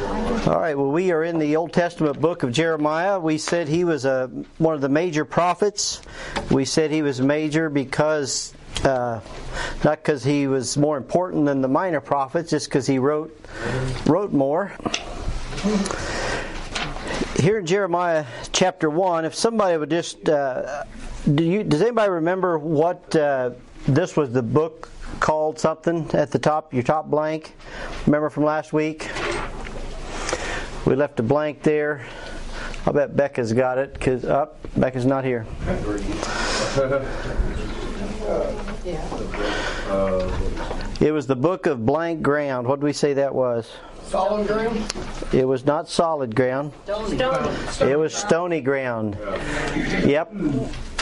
All right, well, we are in the Old Testament book of Jeremiah. We said he was a, one of the major prophets. We said he was major because, uh, not because he was more important than the minor prophets, just because he wrote, wrote more. Here in Jeremiah chapter 1, if somebody would just, uh, do you, does anybody remember what uh, this was the book called something at the top, your top blank? Remember from last week? We left a blank there. I bet Becca's got it because up oh, Becca's not here. it was the book of blank ground. What did we say that was? Solid ground? It was not solid ground. Stony. It was stony ground. Yep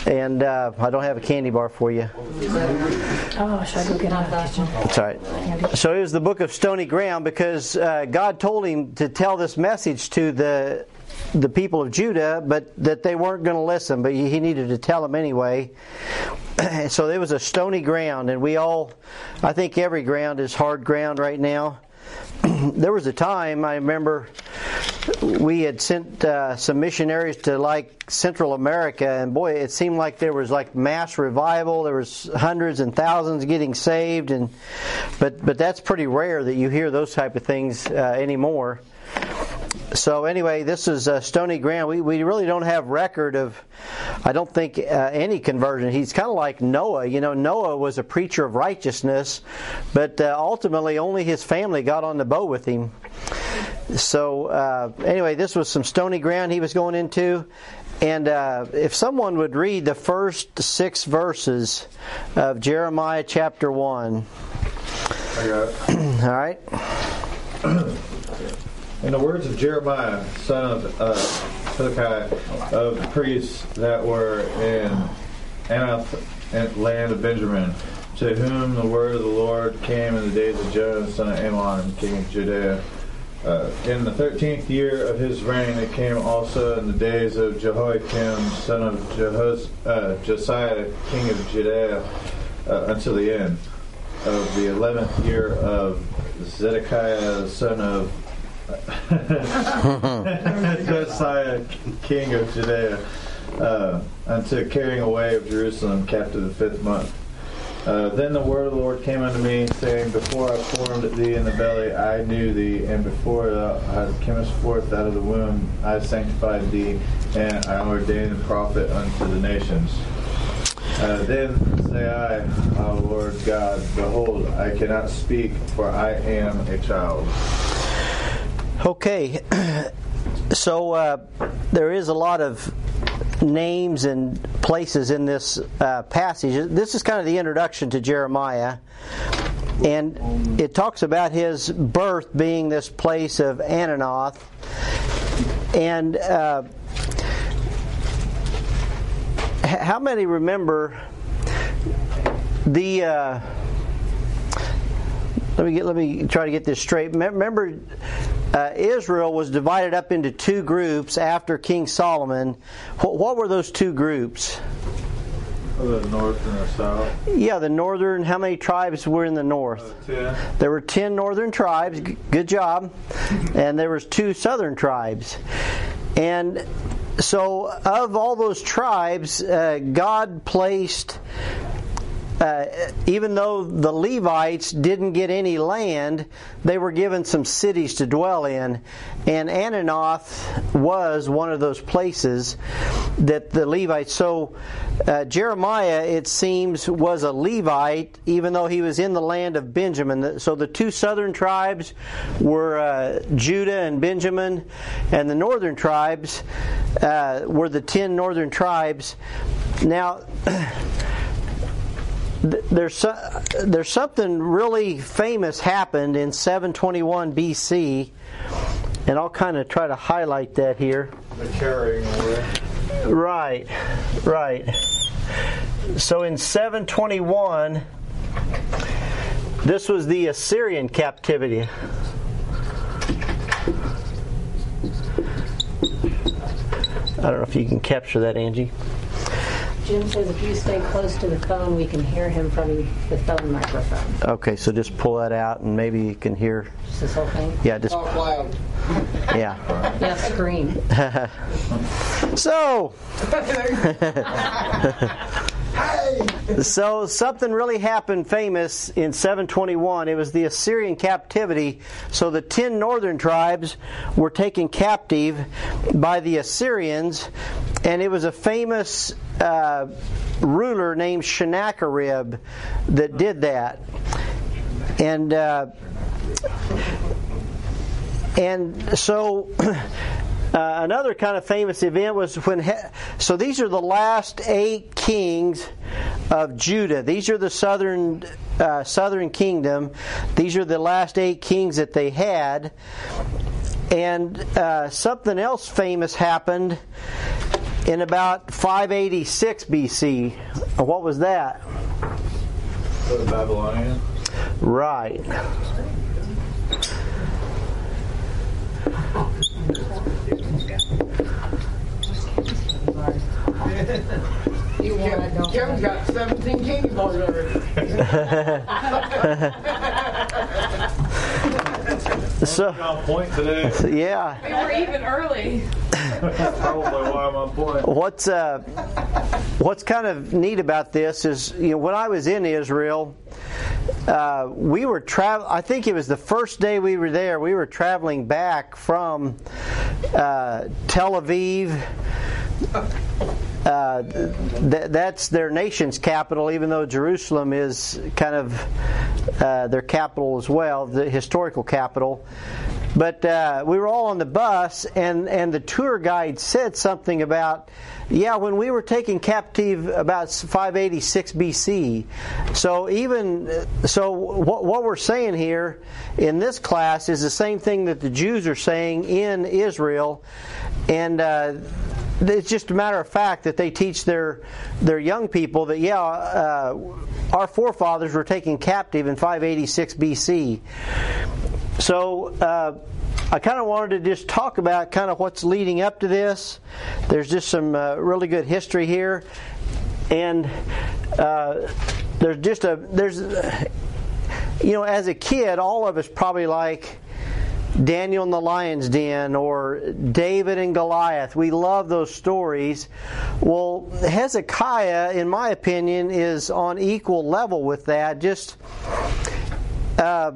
and uh, I don't have a candy bar for you. Oh, should I go get that? That's all right. So it was the book of Stony Ground because uh, God told him to tell this message to the the people of Judah, but that they weren't going to listen. But he needed to tell them anyway. so it was a stony ground, and we all, I think every ground is hard ground right now. there was a time I remember we had sent uh, some missionaries to like Central America, and boy, it seemed like there was like mass revival. There was hundreds and thousands getting saved, and but but that's pretty rare that you hear those type of things uh, anymore. So anyway, this is uh, Stony Ground. We we really don't have record of, I don't think uh, any conversion. He's kind of like Noah. You know, Noah was a preacher of righteousness, but uh, ultimately only his family got on the boat with him. So uh, anyway, this was some stony ground he was going into, and uh, if someone would read the first six verses of Jeremiah chapter one. I got it. All right. In the words of Jeremiah, son of uh, Hilkiah, of the priests that were in Anath, land of Benjamin, to whom the word of the Lord came in the days of Jonah, son of Amon, king of Judea. Uh, in the thirteenth year of his reign, it came also in the days of Jehoiakim, son of uh, Josiah, king of Judea, uh, until the end of the eleventh year of Zedekiah, son of Josiah, king of Judea, uh, unto carrying away of Jerusalem captive the fifth month. Uh, then the word of the Lord came unto me, saying, Before I formed thee in the belly, I knew thee, and before thou camest forth out of the womb, I sanctified thee, and I ordained a prophet unto the nations. Uh, then say I, O Lord God, Behold, I cannot speak, for I am a child. Okay, so uh, there is a lot of names and places in this uh, passage. This is kind of the introduction to Jeremiah. And it talks about his birth being this place of Anathoth. And uh, how many remember the. Uh, let me get, let me try to get this straight. Remember, uh, Israel was divided up into two groups after King Solomon. What, what were those two groups? The north and the south. Yeah, the northern. How many tribes were in the north? Uh, ten. There were ten northern tribes. Good job. and there was two southern tribes. And so, of all those tribes, uh, God placed uh, even though the Levites didn't get any land, they were given some cities to dwell in. And Anathoth was one of those places that the Levites. So uh, Jeremiah, it seems, was a Levite, even though he was in the land of Benjamin. So the two southern tribes were uh, Judah and Benjamin, and the northern tribes uh, were the ten northern tribes. Now, there's there's something really famous happened in 721 BC, and I'll kind of try to highlight that here. The carrying away. Right, right. So in 721, this was the Assyrian captivity. I don't know if you can capture that, Angie. Jim says if you stay close to the phone, we can hear him from the phone microphone. Okay, so just pull that out and maybe you can hear Just this whole thing. Yeah, just Talk loud. yeah. Yeah, scream. So, so something really happened famous in 721. It was the Assyrian captivity. So the ten northern tribes were taken captive by the Assyrians, and it was a famous uh, ruler named Sennacherib that did that. And uh, and so uh, another kind of famous event was when he- so these are the last eight kings of Judah. These are the southern uh, southern kingdom. These are the last eight kings that they had. And uh, something else famous happened in about 586 BC. Uh, what was that? The Babylonians. Right. Kevin, Kevin's got 17 candy bars already. So On point today. yeah. We were even early. That's probably why I'm on point. What's uh, what's kind of neat about this is you know when I was in Israel, uh, we were travel. I think it was the first day we were there. We were traveling back from uh, Tel Aviv. Uh, th- that's their nation's capital, even though Jerusalem is kind of uh, their capital as well, the historical capital. But uh, we were all on the bus, and, and the tour guide said something about, yeah, when we were taken captive about 586 BC. So even so, what, what we're saying here in this class is the same thing that the Jews are saying in Israel, and. Uh, it's just a matter of fact that they teach their their young people that yeah, uh, our forefathers were taken captive in 586 BC. So uh, I kind of wanted to just talk about kind of what's leading up to this. There's just some uh, really good history here, and uh, there's just a there's you know as a kid, all of us probably like. Daniel in the lion's den or David and Goliath. We love those stories. Well, Hezekiah, in my opinion, is on equal level with that. Just uh,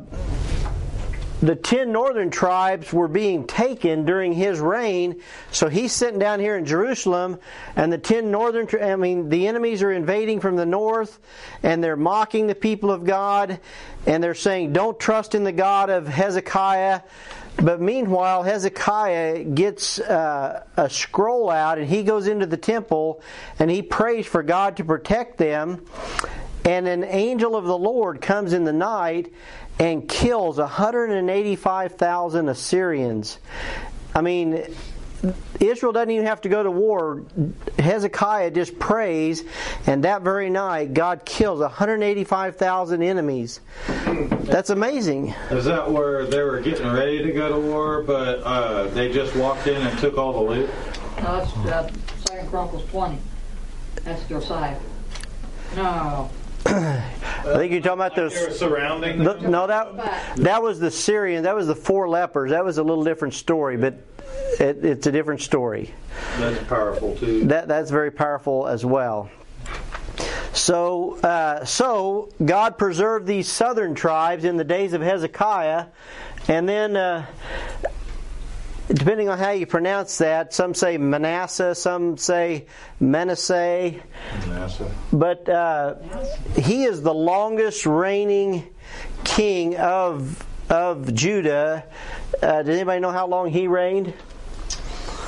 the ten northern tribes were being taken during his reign. So he's sitting down here in Jerusalem, and the ten northern, I mean, the enemies are invading from the north, and they're mocking the people of God, and they're saying, Don't trust in the God of Hezekiah. But meanwhile, Hezekiah gets uh, a scroll out, and he goes into the temple, and he prays for God to protect them. And an angel of the Lord comes in the night and kills 185,000 Assyrians. I mean, Israel doesn't even have to go to war. Hezekiah just prays, and that very night, God kills 185,000 enemies. That's amazing. Is that where they were getting ready to go to war, but uh, they just walked in and took all the loot? No, that's uh, Second Chronicles 20. That's Josiah. No. I think you're talking about those. surrounding the- No, that that was the Syrian. That was the four lepers. That was a little different story, but it, it's a different story. That's powerful too. That that's very powerful as well. So, uh, so God preserved these southern tribes in the days of Hezekiah, and then, uh, depending on how you pronounce that, some say Manasseh, some say Manasseh, NASA. but uh, he is the longest reigning king of of Judah. Uh, does anybody know how long he reigned?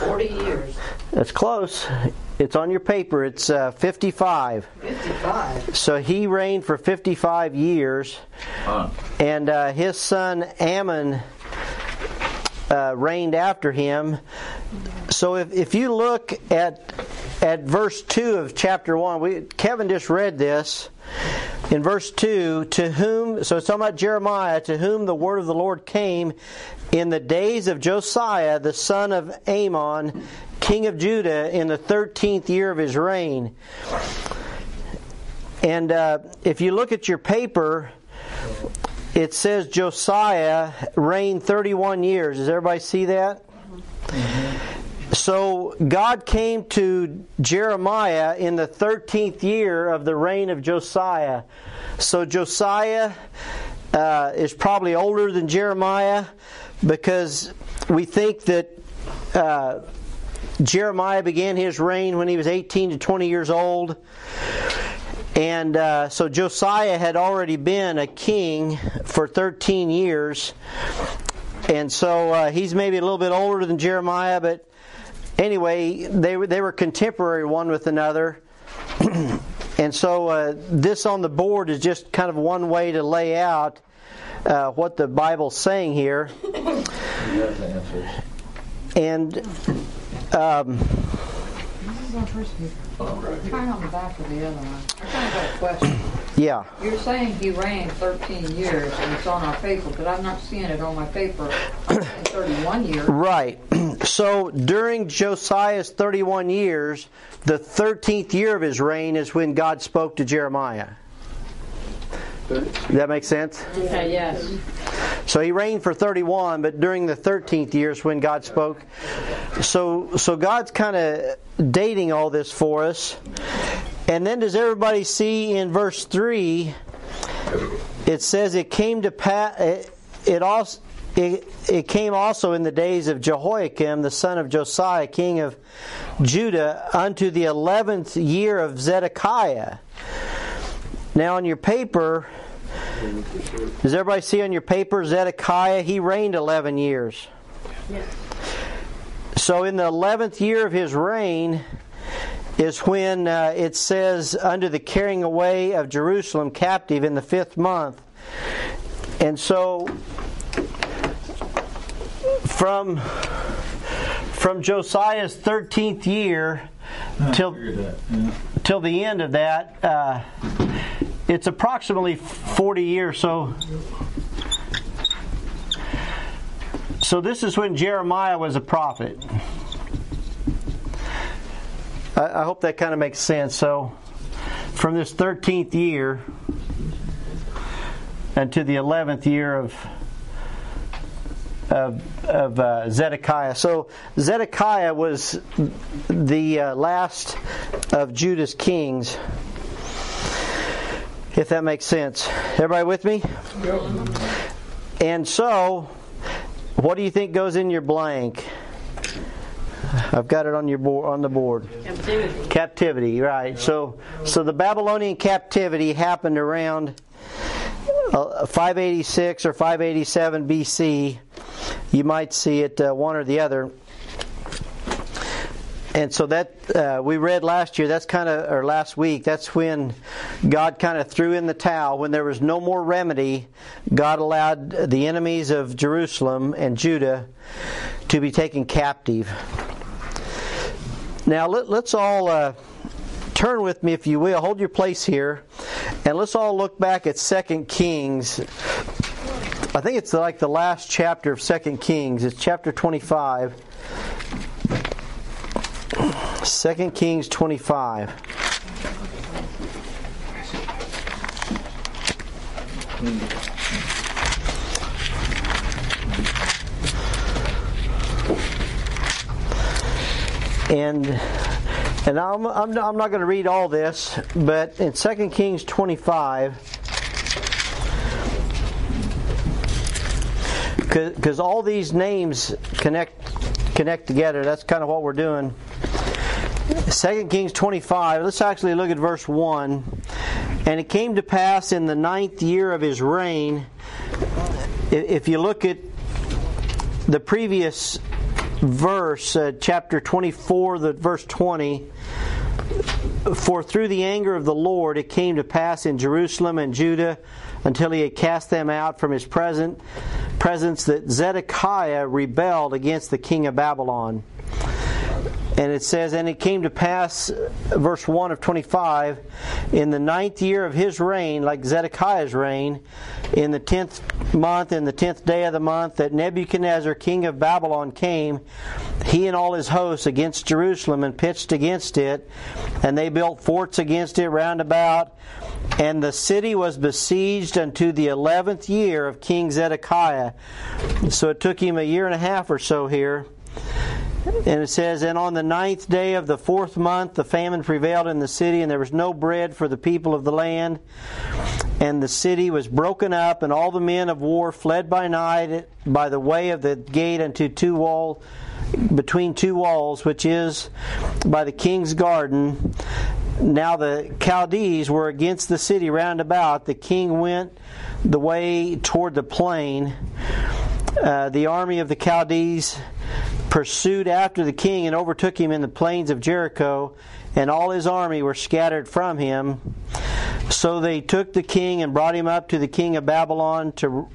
40 years. That's close. It's on your paper. It's uh, 55. 55. So he reigned for 55 years, Huh. and uh, his son Amon uh, reigned after him. So if, if you look at at verse 2 of chapter 1, we, Kevin just read this. In verse 2, to whom, so it's talking about Jeremiah, to whom the word of the Lord came in the days of Josiah, the son of Amon, king of Judah, in the 13th year of his reign. And uh, if you look at your paper, it says Josiah reigned 31 years. Does everybody see that? So God came to Jeremiah in the 13th year of the reign of Josiah. So Josiah uh, is probably older than Jeremiah because we think that uh, Jeremiah began his reign when he was 18 to 20 years old. And uh, so Josiah had already been a king for 13 years. And so uh, he's maybe a little bit older than Jeremiah, but anyway, they were, they were contemporary one with another. and so uh, this on the board is just kind of one way to lay out uh, what the Bible's saying here. And um, Try on the back of the other one. I kind of got a question. yeah, You're saying he reigned 13 years, and it's on our paper, but I'm not seeing it on my paper in 31 years. right. So during Josiah's 31 years, the 13th year of his reign is when God spoke to Jeremiah. Does that make sense? Okay, yes. So he reigned for 31, but during the 13th year is when God spoke. So, so God's kind of dating all this for us. And then does everybody see in verse 3, it says it came to pass, it, it also, it, it came also in the days of Jehoiakim, the son of Josiah, king of Judah, unto the 11th year of Zedekiah. Now on your paper, does everybody see on your paper Zedekiah? He reigned 11 years. So in the 11th year of his reign is when uh, it says, under the carrying away of Jerusalem captive in the fifth month. And so from from Josiah's 13th year till till the end of that, uh, it's approximately 40 years. So, so this is when Jeremiah was a prophet. I, I hope that kind of makes sense. So, from this 13th year and to the 11th year of of, of uh, Zedekiah. So Zedekiah was the uh, last of Judah's kings, if that makes sense. Everybody with me? And so, what do you think goes in your blank? I've got it on your board on the board. Captivity. Captivity, right? So, so the Babylonian captivity happened around uh, 586 or 587 BC. You might see it uh, one or the other. And so that uh, we read last year. That's kind of or last week. That's when God kind of threw in the towel. When there was no more remedy, God allowed the enemies of Jerusalem and Judah to be taken captive. Now let, us all uh, turn with me, if you will. Hold your place here, and let's all look back at Second Kings. I think it's like the last chapter of Second Kings. It's chapter 25. 2 Kings 25. And and I'm, I'm, I'm not going to read all this, but in 2 Kings 25, because all these names connect connect together. That's kind of what we're doing. 2 Kings 25, let's actually look at verse 1. And it came to pass in the ninth year of his reign, if you look at the previous verse, uh, chapter 24, the verse 20, for through the anger of the Lord it came to pass in Jerusalem and Judah until he had cast them out from his present presence that Zedekiah rebelled against the king of Babylon. And it says, And it came to pass, verse 1 of 25, in the ninth year of his reign, like Zedekiah's reign, in the tenth month, in the tenth day of the month, that Nebuchadnezzar, king of Babylon, came, he and all his hosts, against Jerusalem, and pitched against it. And they built forts against it round about. And the city was besieged unto the eleventh year of King Zedekiah. So it took him a year and a half or so here. And it says, And on the ninth day of the fourth month, the famine prevailed in the city, and there was no bread for the people of the land. And the city was broken up, and all the men of war fled by night by the way of the gate unto two wall, between two walls, which is by the king's garden. Now the Chaldees were against the city round about. The king went the way toward the plain. Uh, the army of the Chaldees pursued after the king and overtook him in the plains of Jericho, and all his army were scattered from him. So they took the king and brought him up to the king of Babylon to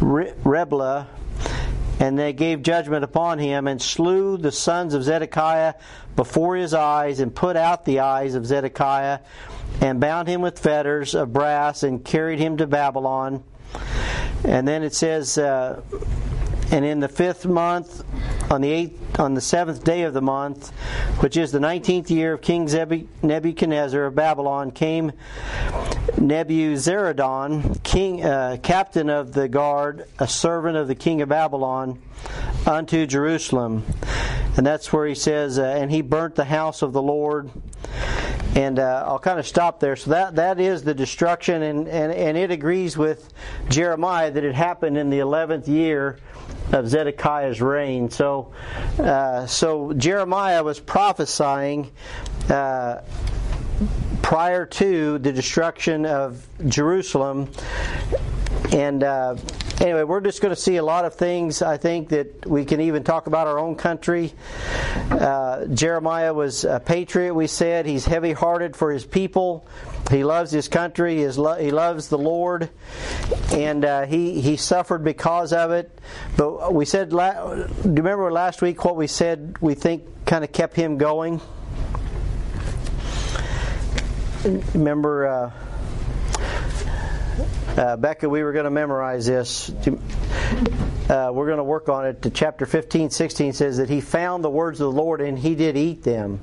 Riblah, and they gave judgment upon him and slew the sons of Zedekiah before his eyes and put out the eyes of Zedekiah and bound him with fetters of brass and carried him to Babylon. And then it says, uh, and in the fifth month, on the eighth, on the seventh day of the month, which is the nineteenth year of King Nebuchadnezzar of Babylon, came Nebuzaradan, king, uh, captain of the guard, a servant of the king of Babylon, unto Jerusalem, and that's where he says, uh, and he burnt the house of the Lord. And uh, I'll kind of stop there. So that that is the destruction, and, and, and it agrees with Jeremiah that it happened in the eleventh year of Zedekiah's reign. So, uh, so Jeremiah was prophesying uh, prior to the destruction of Jerusalem. And uh, anyway, we're just going to see a lot of things. I think that we can even talk about our own country. Uh, Jeremiah was a patriot. We said he's heavy-hearted for his people. He loves his country. He, lo- he loves the Lord, and uh, he he suffered because of it. But we said, la- do you remember last week what we said? We think kind of kept him going. Remember. Uh, uh, Becca, we were going to memorize this. Uh, we're going to work on it. Chapter 15, 16 says that he found the words of the Lord and he did eat them.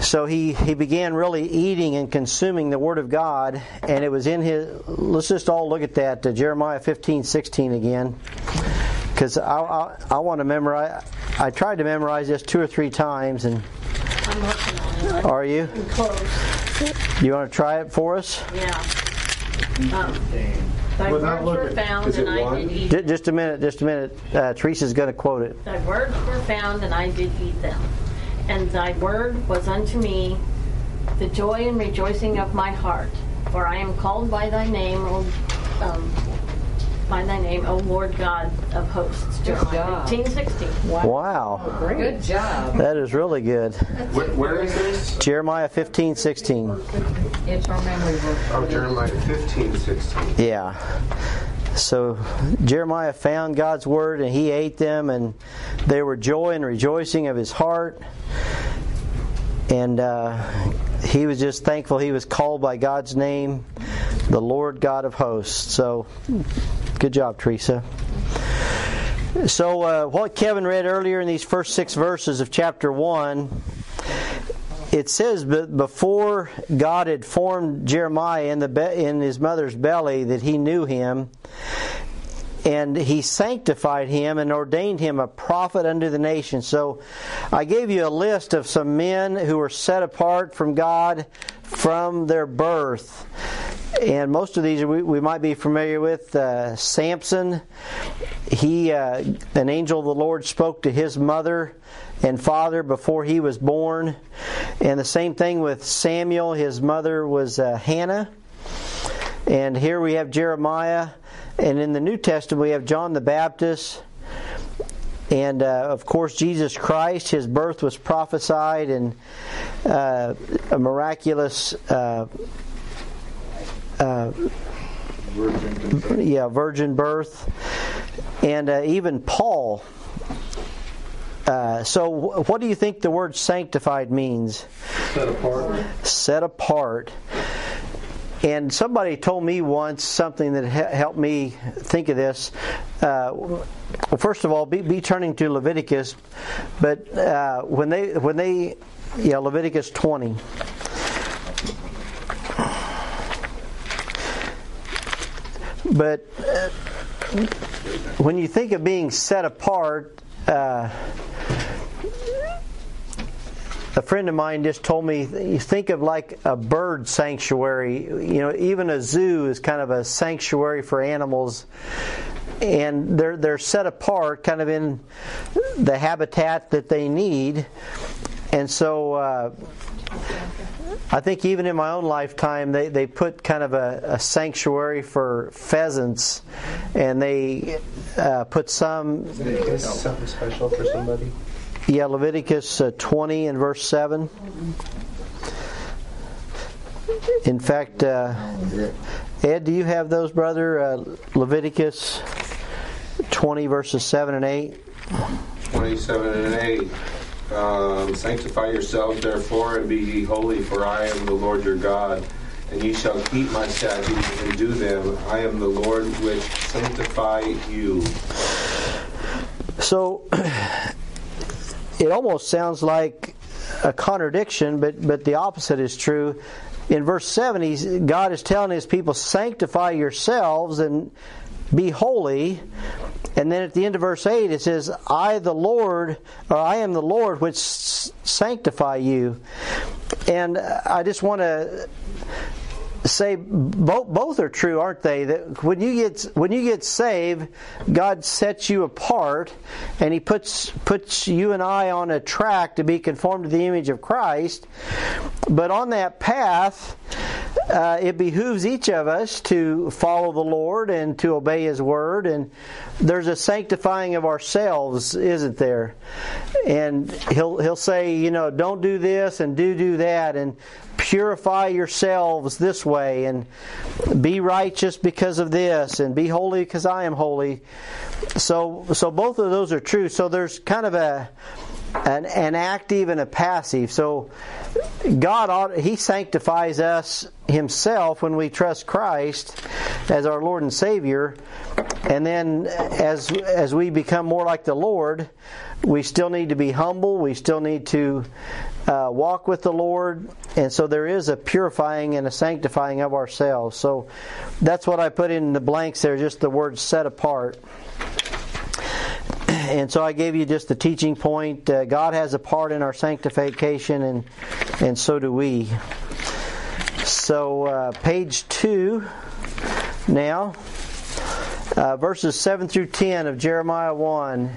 So he, he began really eating and consuming the Word of God, and it was in his. Let's just all look at that, uh, Jeremiah 15, 16 again. Because I, I, I want to memorize. I tried to memorize this two or three times, and. I'm working on it. Are you? Close. You want to try it for us? Yeah. Um, thy Without words were looking, found, is it and I one? did eat J- Just a minute, just a minute. Uh, Teresa's going to quote it. Thy words were found, and I did eat them. And thy word was unto me the joy and rejoicing of my heart. For I am called by thy name, O, um, by thy name, O Lord God of hosts. Jeremiah job. 15, 16. Wow, Good job. that is really good. Where, where is this? Jeremiah 15, 16. It's our memory verse. Oh, Jeremiah 15, 16. Yeah. So Jeremiah found God's word and he ate them, and they were joy and rejoicing of his heart. And uh, he was just thankful he was called by God's name, the Lord God of hosts. So good job, Teresa. So, uh, what Kevin read earlier in these first six verses of chapter 1 it says but before God had formed Jeremiah in the be- in his mother's belly that he knew him and he sanctified him and ordained him a prophet unto the nation. So I gave you a list of some men who were set apart from God from their birth. And most of these we, we might be familiar with. Uh, Samson, he, uh, an angel of the Lord spoke to his mother and father before he was born. And the same thing with Samuel, his mother was uh, Hannah. And here we have Jeremiah. And in the New Testament, we have John the Baptist. And uh, of course, Jesus Christ, his birth was prophesied and uh, a miraculous, uh, uh, yeah, virgin birth. And uh, even Paul, Uh, so, wh- what do you think the word sanctified means? Set apart. Set apart. And somebody told me once something that helped me think of this. Uh, well, first of all, be, be turning to Leviticus, but uh, when they when they yeah Leviticus twenty. But uh, when you think of being set apart, uh, a friend of mine just told me think of like a bird sanctuary. You know even a zoo is kind of a sanctuary for animals. And they're they're set apart kind of in the habitat that they need. And so uh, I think even in my own lifetime, they, they put kind of a, a sanctuary for pheasants, and they uh, put some Is something special for somebody? Yeah, Leviticus uh, 20 and verse 7. In fact, uh, Ed, do you have those, brother? Uh, Leviticus 20, verses 7 and 8. 27 and 8. Um, Sanctify yourselves, therefore, and be ye holy, for I am the Lord your God. And ye shall keep my statutes and do them. I am the Lord which sanctify you. So it almost sounds like a contradiction, but, but the opposite is true. In verse 7, he's, God is telling his people, Sanctify yourselves and be holy. And then at the end of verse 8, it says, I, the Lord, or I am the Lord which sanctify you. And I just want to say both both are true, aren't they? That when you get when you get saved, God sets you apart, and He puts puts you and I on a track to be conformed to the image of Christ. But on that path, uh, it behooves each of us to follow the Lord and to obey His word. And there's a sanctifying of ourselves, isn't there? And He'll He'll say, you know, don't do this and do do that, and purify yourselves this way and be righteous because of this and be holy because I am holy. So so both of those are true. So there's kind of a an, an active and a passive. So God ought, he sanctifies us himself when we trust Christ as our Lord and Savior. And then as as we become more like the Lord, we still need to be humble. We still need to uh, walk with the Lord, and so there is a purifying and a sanctifying of ourselves. So that's what I put in the blanks there, just the word set apart. And so I gave you just the teaching point. Uh, God has a part in our sanctification, and and so do we. So uh, page two now, uh, verses seven through ten of Jeremiah one.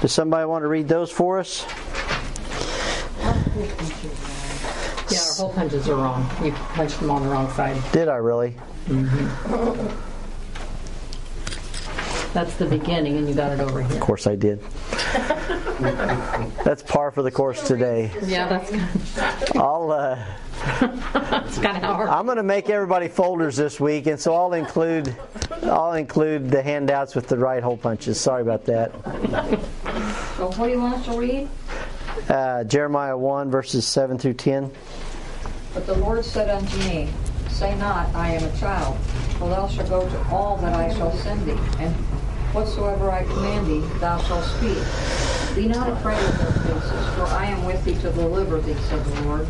Does somebody want to read those for us? Yeah, our hole punches are wrong. You punched them on the wrong side. Did I really? That's the beginning, and you got it over here. Of course I did. That's par for the course today. Yeah, that's, good. I'll. Uh, that's kind of how our I'm going to make everybody folders this week, and so I'll include. I'll include the handouts with the right hole punches. Sorry about that. So what do you want us to read? Uh, Jeremiah one verses seven through ten. But the Lord said unto me, Say not, I am a child, for thou shalt go to all that I shall send thee, and whatsoever I command thee, thou shalt speak. Be not afraid of their faces, for I am with thee to deliver thee, said the Lord.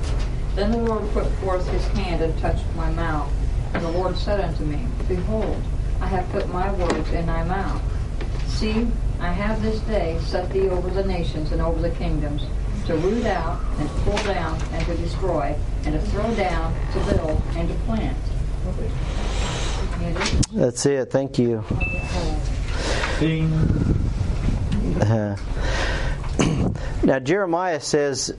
Then the Lord put forth his hand and touched my mouth. And the Lord said unto me, Behold, I have put my words in thy mouth. See, I have this day set thee over the nations and over the kingdoms, to root out and to pull down and to destroy, and to throw down, to build, and to plant. That's it. Thank you. Uh, now Jeremiah says,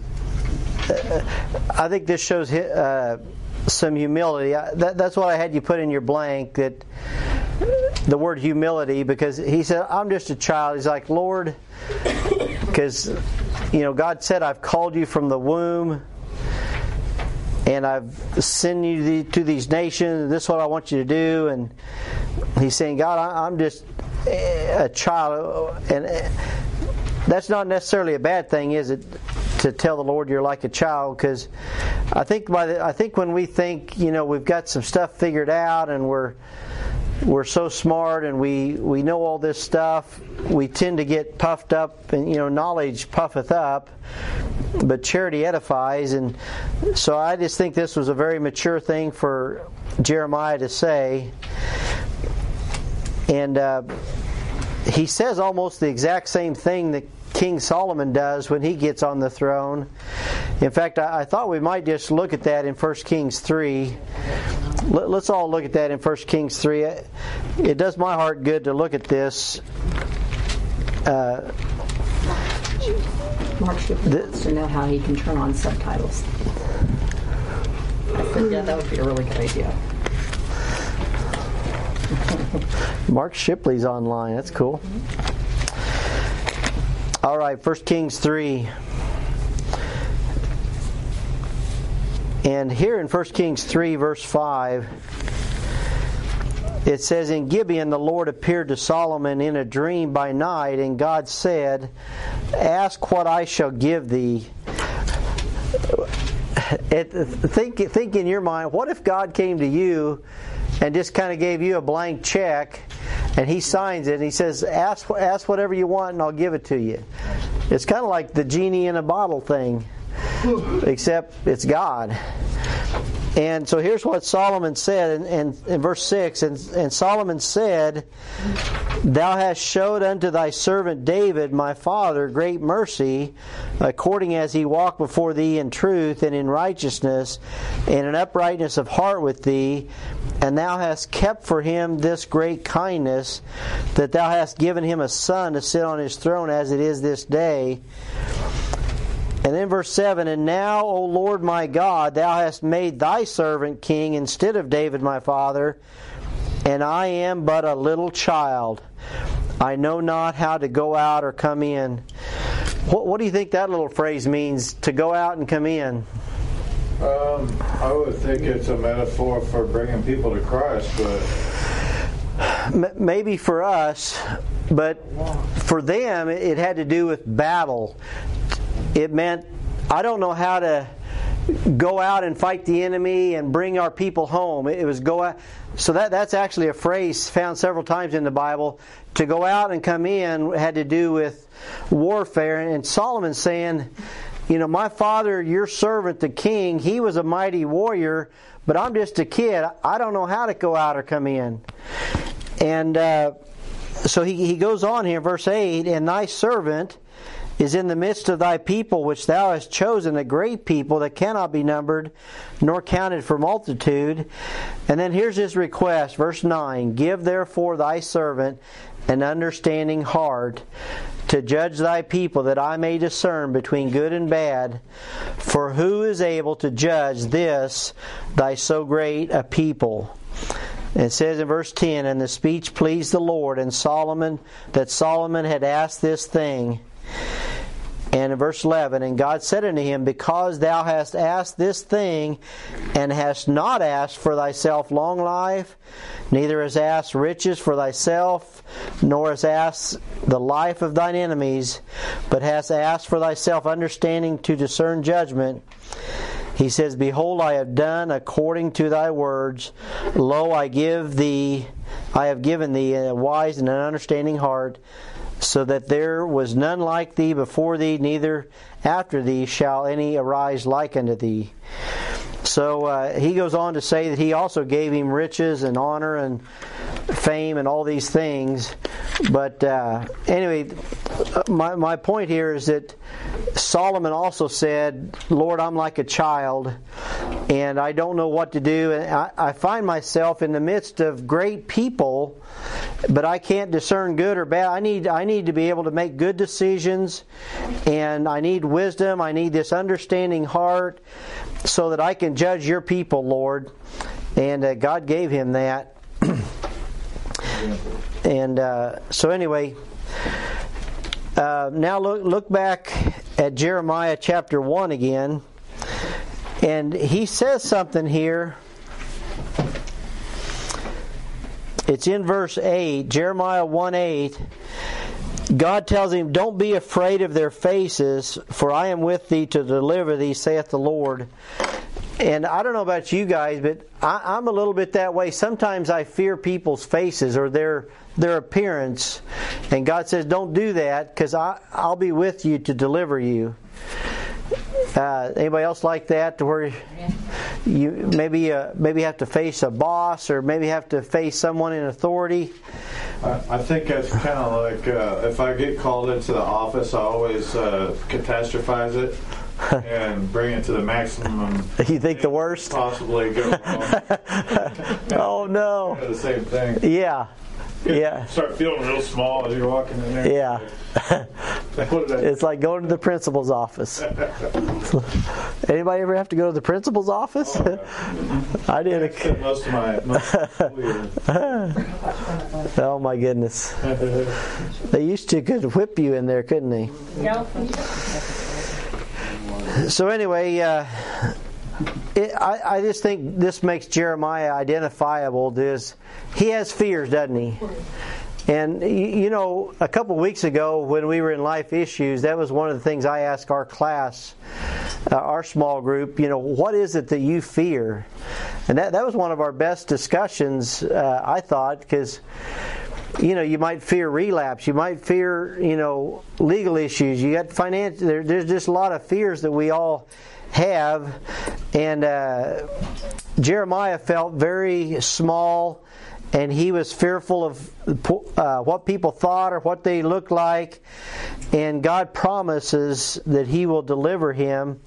I think this shows uh, some humility. I, that, that's what I had you put in your blank. That the word humility, because he said, "I'm just a child." He's like, "Lord," because you know God said, "I've called you from the womb." And I've sent you to these nations. This is what I want you to do. And he's saying, God, I'm just a child, and that's not necessarily a bad thing, is it? To tell the Lord you're like a child, because I think by the, I think when we think you know we've got some stuff figured out and we're we're so smart and we we know all this stuff, we tend to get puffed up, and you know knowledge puffeth up, but charity edifies, and so I just think this was a very mature thing for Jeremiah to say, and. Uh, he says almost the exact same thing that King Solomon does when he gets on the throne. In fact, I, I thought we might just look at that in 1 Kings 3. Let, us all look at that in 1 Kings 3. It does my heart good to look at this. Uh, Mark Shipley wants to know how he can turn on subtitles. I yeah, that would be a really good idea. Mark Shipley's online. That's cool. All right, 1 Kings 3. And here in 1 Kings 3, verse 5, it says, In Gibeon the Lord appeared to Solomon in a dream by night, and God said, Ask what I shall give thee. It, think, think in your mind, what if God came to you and just kind of gave you a blank check and he signs it and he says ask ask whatever you want and I'll give it to you. It's kind of like the genie in a bottle thing except it's God. And so here's what Solomon said in, in, in, verse 6 and, and Solomon said, Thou hast showed unto thy servant David, my father, great mercy, according as he walked before thee in truth and in righteousness and in uprightness of heart with thee. And thou hast kept for him this great kindness, that thou hast given him a son to sit on his throne as it is this day. And then verse 7 And now, O Lord my God, thou hast made thy servant king instead of David my father, and I am but a little child. I know not how to go out or come in. What, what do you think that little phrase means, to go out and come in? Um, I would think it's a metaphor for bringing people to Christ, but maybe for us, but for them it had to do with battle. It meant I don't know how to go out and fight the enemy and bring our people home. It was go out. So that that's actually a phrase found several times in the Bible. To go out and come in had to do with warfare, and Solomon saying, you know, my father, your servant, the king, he was a mighty warrior, but I'm just a kid. I don't know how to go out or come in. And uh, so he, he goes on here, verse 8, and thy servant is in the midst of thy people, which thou hast chosen, a great people that cannot be numbered nor counted for multitude. And then here's his request, verse 9 Give therefore thy servant an understanding heart to judge thy people, that I may discern between good and bad. For who is able to judge this, thy so great a people? It says in verse 10, And the speech pleased the Lord, and Solomon, that Solomon had asked this thing. And in verse 11, and God said unto him, Because thou hast asked this thing, and hast not asked for thyself long life, neither hast asked riches for thyself, nor hast asked the life of thine enemies, but hast asked for thyself understanding to discern judgment. He says, Behold, I have done according to thy words. Lo, I give thee, I have given thee a wise and an understanding heart so that there was none like thee before thee, neither after thee shall any arise like unto thee. So uh, he goes on to say that he also gave him riches and honor and fame and all these things. But uh, anyway, my, my point here is that Solomon also said, Lord, I'm like a child and I don't know what to do. And I, I find myself in the midst of great people, but I can't discern good or bad. I need, I need to be able to make good decisions and I need wisdom. I need this understanding heart so that I can judge your people, Lord. And uh, God gave him that. and uh, so, anyway, uh, now look, look back at Jeremiah chapter 1 again. And he says something here. It's in verse 8, Jeremiah 1 8. God tells him, Don't be afraid of their faces, for I am with thee to deliver thee, saith the Lord. And I don't know about you guys, but I, am a little bit that way. Sometimes I fear people's faces or their their appearance, and God says, "Don't do that, because I'll be with you to deliver you." Uh, anybody else like that, to where you maybe uh, maybe have to face a boss or maybe have to face someone in authority? I, think that's kind of like uh, if I get called into the office, I always uh, catastrophize it and bring it to the maximum. You think the worst? Possibly go wrong. oh no! the same thing. Yeah. Yeah. Start feeling real small as you're walking in there. Yeah. it's like going to the principal's office. Anybody ever have to go to the principal's office? Oh, I did. I most of my. Most oh my goodness! they used to could whip you in there, couldn't they? Yeah. So anyway, uh, it, I, I just think this makes Jeremiah identifiable. Is he has fears, doesn't he? And you know, a couple of weeks ago when we were in life issues, that was one of the things I asked our class, uh, our small group. You know, what is it that you fear? And that that was one of our best discussions, uh, I thought, because you know, you might fear relapse. You might fear, you know, legal issues. You got financial. There, there's just a lot of fears that we all have, and uh, Jeremiah felt very small, and he was fearful of uh, what people thought or what they looked like, and God promises that He will deliver him.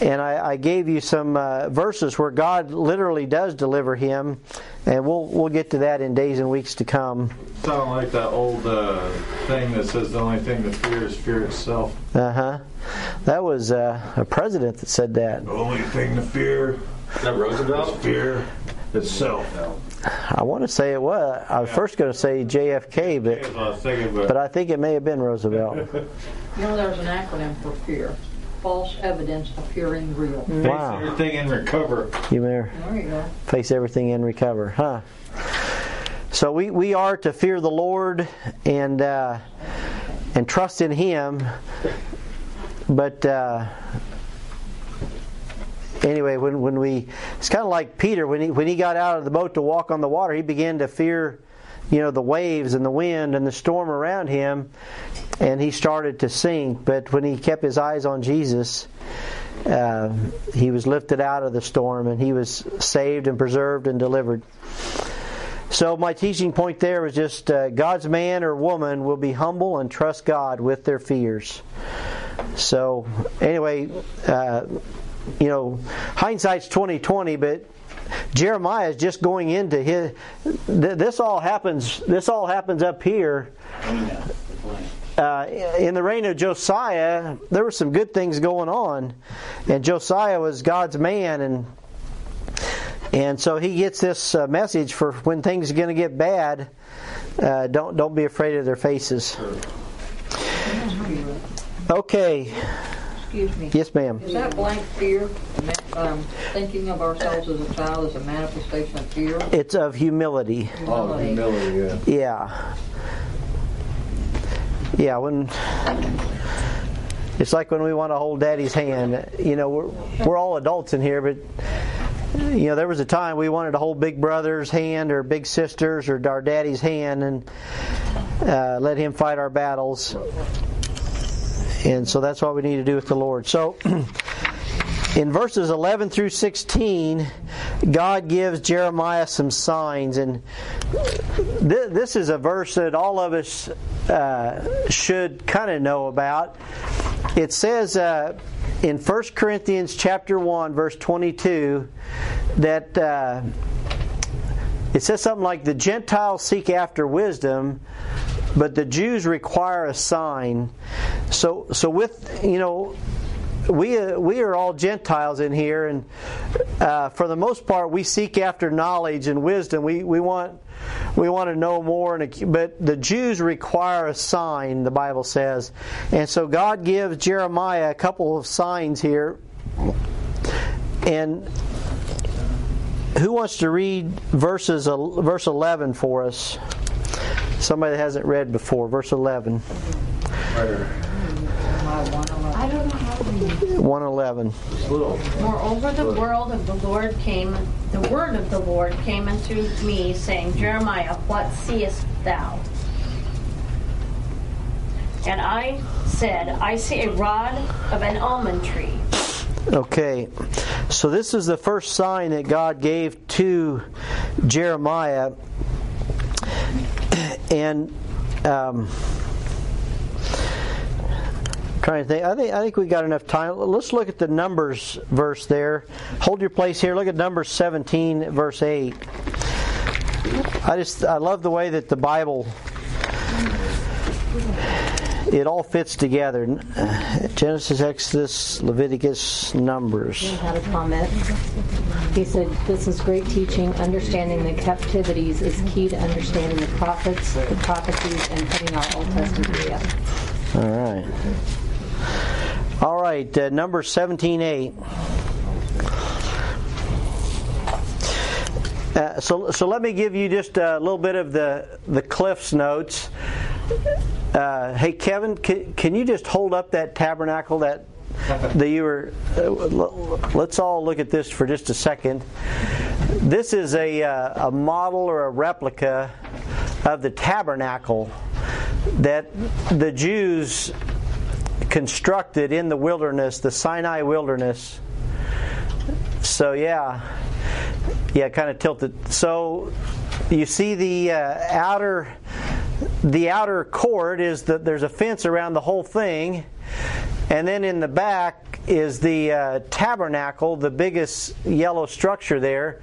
And I, I gave you some uh, verses where God literally does deliver him, and we'll we'll get to that in days and weeks to come. Sound like that old uh, thing that says the only thing to fear is fear itself. Uh huh. That was uh, a president that said that. The only thing to fear. Is that Roosevelt? Is fear itself. I want to say it was. I was yeah. first going to say JFK, but I but, but I think it may have been Roosevelt. you know, there's an acronym for fear false evidence appearing real. Wow. Face everything and recover. You may there you go. face everything and recover, huh? So we, we are to fear the Lord and uh, and trust in Him, but uh, anyway, when when we it's kind of like Peter when he when he got out of the boat to walk on the water, he began to fear you know the waves and the wind and the storm around him and he started to sink. But when he kept his eyes on jesus uh, he was lifted out of the storm and he was saved and preserved and delivered. So my teaching point there was just uh, god's man or woman will be humble and trust god with their fears. So anyway uh, you know hindsight's 2020 but Jeremiah is just going into his. This all happens. This all happens up here. Uh, in the reign of Josiah, there were some good things going on, and Josiah was God's man, and and so he gets this uh, message for when things are going to get bad. Uh, don't don't be afraid of their faces. Okay. Excuse me. Yes, ma'am. Is that blank fear? Um, thinking of ourselves as a child is a manifestation of fear? It's of humility. Oh, humility, yeah. Yeah. Yeah, when it's like when we want to hold daddy's hand. You know, we're, we're all adults in here, but you know, there was a time we wanted to hold big brother's hand or big sister's or our daddy's hand and uh, let him fight our battles. And so that's what we need to do with the Lord. So in verses 11 through 16, God gives Jeremiah some signs. And th- this is a verse that all of us uh, should kind of know about. It says uh, in 1 Corinthians chapter 1, verse 22, that. Uh, it says something like the Gentiles seek after wisdom, but the Jews require a sign. So, so with you know, we we are all Gentiles in here, and uh, for the most part, we seek after knowledge and wisdom. We we want we want to know more, and but the Jews require a sign. The Bible says, and so God gives Jeremiah a couple of signs here, and. Who wants to read verses verse 11 for us? Somebody that hasn't read before, verse 11. Jeremiah 1:11. I don't know how to read. 111. Moreover, the word of the Lord came, the word of the Lord came unto me, saying, Jeremiah, what seest thou? And I said, I see a rod of an almond tree. Okay, so this is the first sign that God gave to Jeremiah, and um, trying to think. I think I think we got enough time. Let's look at the numbers verse there. Hold your place here. Look at Numbers 17, verse 8. I just I love the way that the Bible it all fits together. Genesis, Exodus, Leviticus, Numbers. had a comment. He said, This is great teaching. Understanding the captivities is key to understanding the prophets, the prophecies, and putting our Old Testament together. All right. All right, uh, number 17.8. Uh, so, so let me give you just a little bit of the, the Cliff's notes. Uh, hey, Kevin, can, can you just hold up that tabernacle that that you were? Uh, let's all look at this for just a second. This is a uh, a model or a replica of the tabernacle that the Jews constructed in the wilderness, the Sinai wilderness. So yeah, yeah, kind of tilted. So you see the uh, outer the outer court is that there's a fence around the whole thing, and then in the back is the uh, tabernacle, the biggest yellow structure there,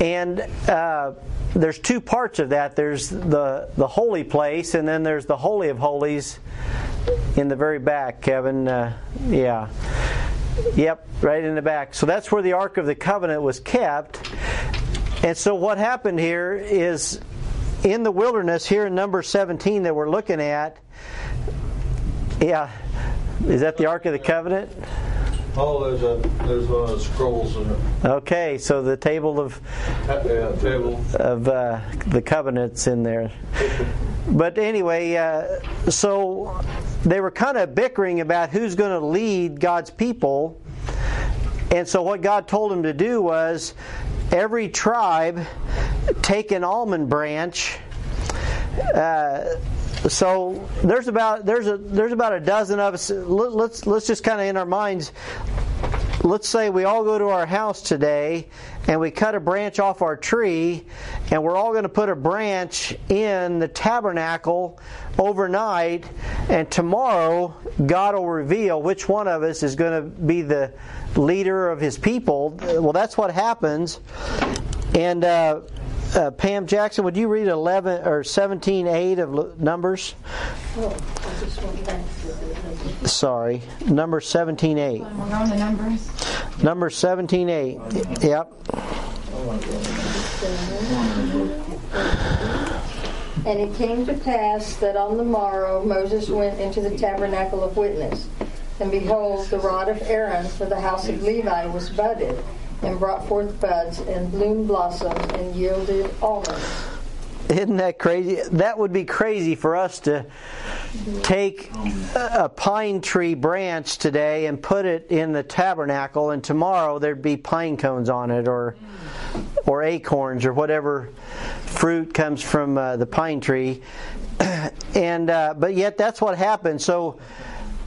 and uh, there's two parts of that. There's the the holy place, and then there's the holy of holies in the very back. Kevin, uh, yeah. Yep, right in the back. So that's where the Ark of the Covenant was kept. And so what happened here is in the wilderness, here in number 17 that we're looking at, yeah, is that the Ark of the Covenant? Oh, there's a there's one of the scrolls in it. Okay, so the table of Yeah, table. of uh, the covenants in there. But anyway, uh, so they were kind of bickering about who's going to lead God's people. And so what God told them to do was every tribe take an almond branch. Uh, so there's about there's a there's about a dozen of us. Let- Let's let's just kind of in our minds let's say we all go to our house today and we cut a branch off our tree and we're all going to put a branch in the tabernacle overnight and tomorrow God will reveal which one of us is going to be the leader of his people well that's what happens and uh, uh, Pam Jackson, would you read 11 or 17:8 of Lu- Numbers? Sorry, number 17:8. We're on the numbers. Number 17.8. Yep. And it came to pass that on the morrow Moses went into the tabernacle of witness. And behold, the rod of Aaron for the house of Levi was budded, and brought forth buds, and bloomed blossoms, and yielded almonds. Isn't that crazy? That would be crazy for us to take a pine tree branch today and put it in the tabernacle, and tomorrow there'd be pine cones on it, or or acorns, or whatever fruit comes from uh, the pine tree. and uh, but yet that's what happened. So.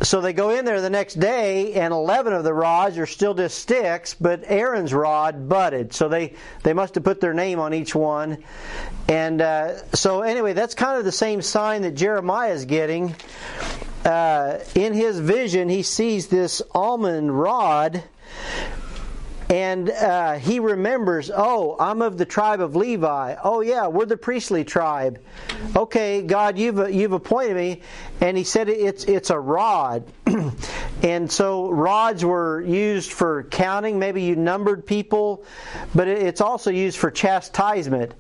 So they go in there the next day, and 11 of the rods are still just sticks, but Aaron's rod budded. So they, they must have put their name on each one. And uh, so, anyway, that's kind of the same sign that Jeremiah is getting. Uh, in his vision, he sees this almond rod, and uh, he remembers, oh, I'm of the tribe of Levi. Oh, yeah, we're the priestly tribe. Okay, God, you've you've appointed me, and he said it's it's a rod, and so rods were used for counting. Maybe you numbered people, but it's also used for chastisement.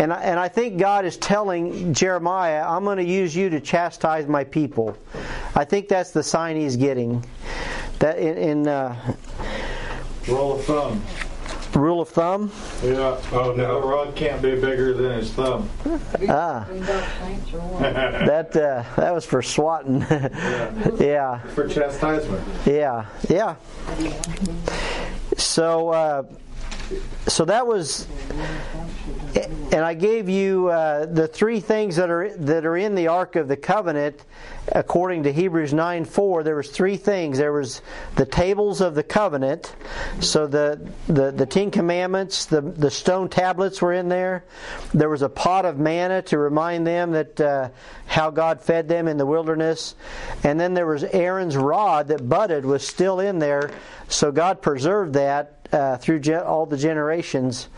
And I, and I think God is telling Jeremiah, I'm going to use you to chastise my people. I think that's the sign he's getting. That in, in uh, Roll of thumb. rule of thumb? Yeah. Oh, no. The rod can't be bigger than his thumb. Ah, Cleaned up saints or what? that uh, that was for swatting. yeah, For chastisement. yeah, yeah. So, uh, so that was, and I gave you uh, the three things that are that are in the Ark of the Covenant, according to Hebrews nine four. There was three things. There was the tables of the covenant, so the the, the Ten Commandments, the the stone tablets were in there. There was a pot of manna to remind them that uh, how God fed them in the wilderness, and then there was Aaron's rod that budded was still in there. So God preserved that uh, through ge- all the generations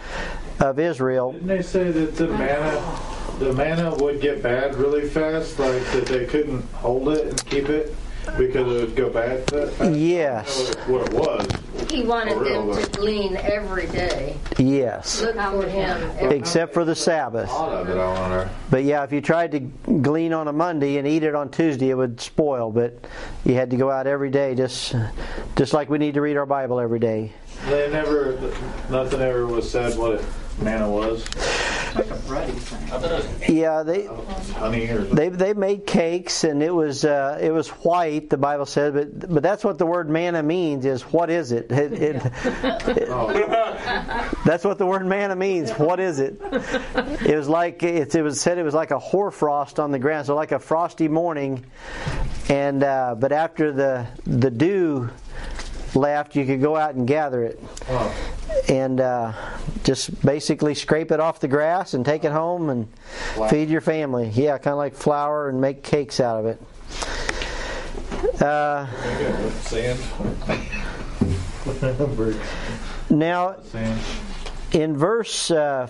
of Israel. Didn't they say that the manna, the manna would get bad really fast, like that they couldn't hold it and keep it because it would go bad that? Yes. I don't know what it was. He wanted them to glean every day. Yes. Look for him. every Except for the Sabbath. A lot of it, I wonder. But yeah, if you tried to glean on a Monday and eat it on Tuesday, it would spoil. But you had to go out every day, just just like we need to read our Bible every day. They never, nothing ever was said what it, manna was. Like a bready thing. Yeah, they they they made cakes and it was uh, it was white. The Bible said, but but that's what the word manna means is what is it? it, it that's what the word manna means. What is it? It was like it, it was said it was like a hoarfrost on the ground, so like a frosty morning. And uh, but after the the dew left, you could go out and gather it Oh, and uh, just basically scrape it off the grass and take it home and feed your family. Yeah, kind of like flour and make cakes out of it. Uh, now, in verse uh,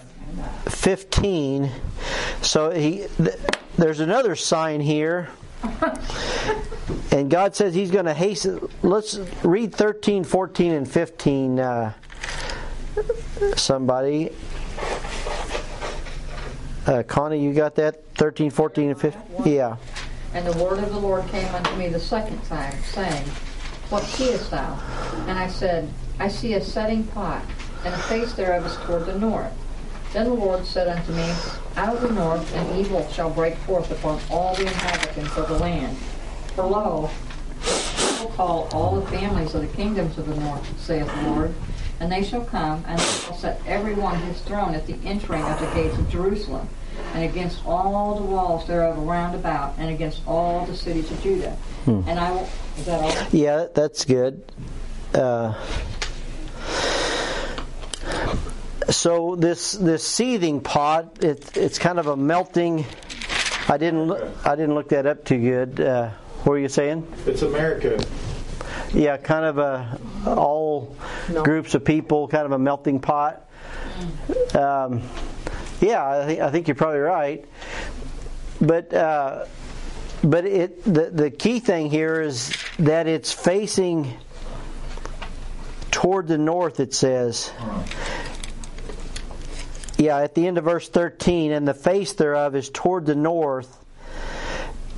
15, so he th- there's another sign here. And God says He's going to hasten. Let's read 13, 14, and 15. Uh, somebody. Uh, Connie, you got that? 13, 14, and 15? Yeah. And the word of the Lord came unto me the second time, saying, What seest thou? And I said, I see a setting pot, and the face thereof is toward the north. Then the Lord said unto me, Out of the north an evil shall break forth upon all the inhabitants of the land. For lo, I will call all the families of the kingdoms of the north, saith the Lord, and they shall come, and they shall set every one his throne at the entering of the gates of Jerusalem, and against all the walls thereof round about, and against all the cities of Judah. And I will, is that all? Yeah, that's good. Uh, so this this seething pot, it, it's kind of a melting. I didn't look, I didn't look that up too good. Uh, what were you saying? It's America. Yeah, kind of a all groups of people, kind of a melting pot. Um, yeah, I think I think you're probably right. But uh, but it the the key thing here is that it's facing toward the north. It says. Yeah, at the end of verse 13, and the face thereof is toward the north.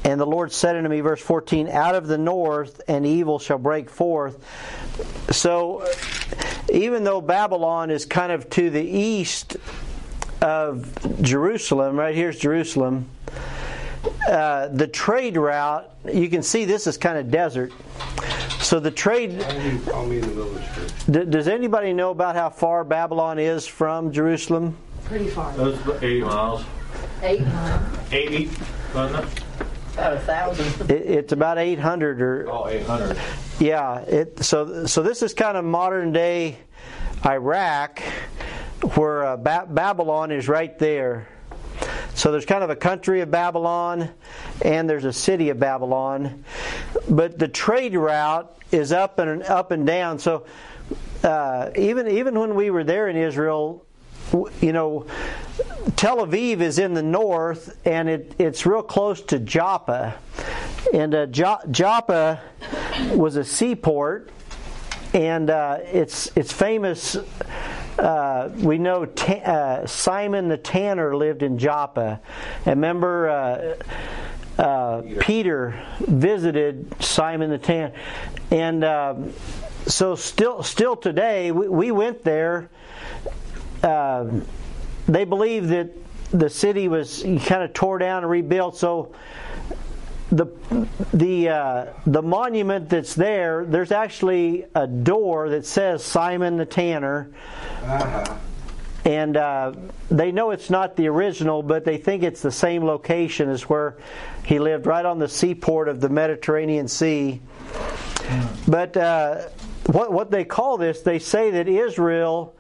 And the Lord said unto me, verse 14, out of the north an evil shall break forth. So, even though Babylon is kind of to the east of Jerusalem, right here's Jerusalem, uh, the trade route, you can see this is kind of desert. So, the trade. I'll meet in the village does anybody know about how far Babylon is from Jerusalem? Pretty far. That's 80 miles. Eight miles. 80, wasn't it? About a thousand. It, it's about 800 or Oh, 800. Yeah, it, so so this is kind of modern day Iraq, where uh, ba- Babylon is right there. So there's kind of a country of Babylon, and there's a city of Babylon, but the trade route is up and up and down. So uh, even even when we were there in Israel, you know, Tel Aviv is in the north, and it, it's real close to Joppa. And uh, jo- Joppa was a seaport, and uh, it's it's famous. Uh, we know Ta- uh, Simon the Tanner lived in Joppa. And remember, uh, uh, Peter visited Simon the Tanner, and um so still still today we, we went there. Uh, they believe that the city was kind of tore down and rebuilt. So the the uh, the monument that's there, there's actually a door that says Simon the Tanner. Uh-huh. And uh, they know it's not the original, but they think it's the same location as where he lived, right on the seaport of the Mediterranean Sea. But uh, what what they call this, they say that Israel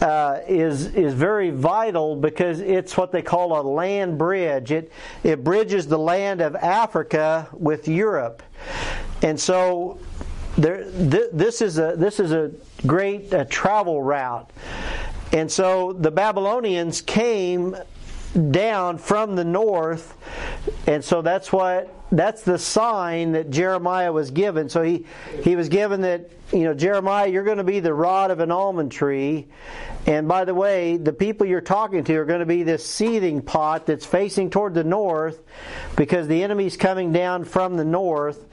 uh, is is very vital because it's what they call a land bridge. It it bridges the land of Africa with Europe, and so there th- this is a this is a great uh, travel route. And so the Babylonians came down from the north, and so that's what that's the sign that Jeremiah was given. So he he was given that you know Jeremiah, you're going to be the rod of an almond tree, and by the way, the people you're talking to are going to be this seething pot that's facing toward the north, because the enemy's coming down from the north,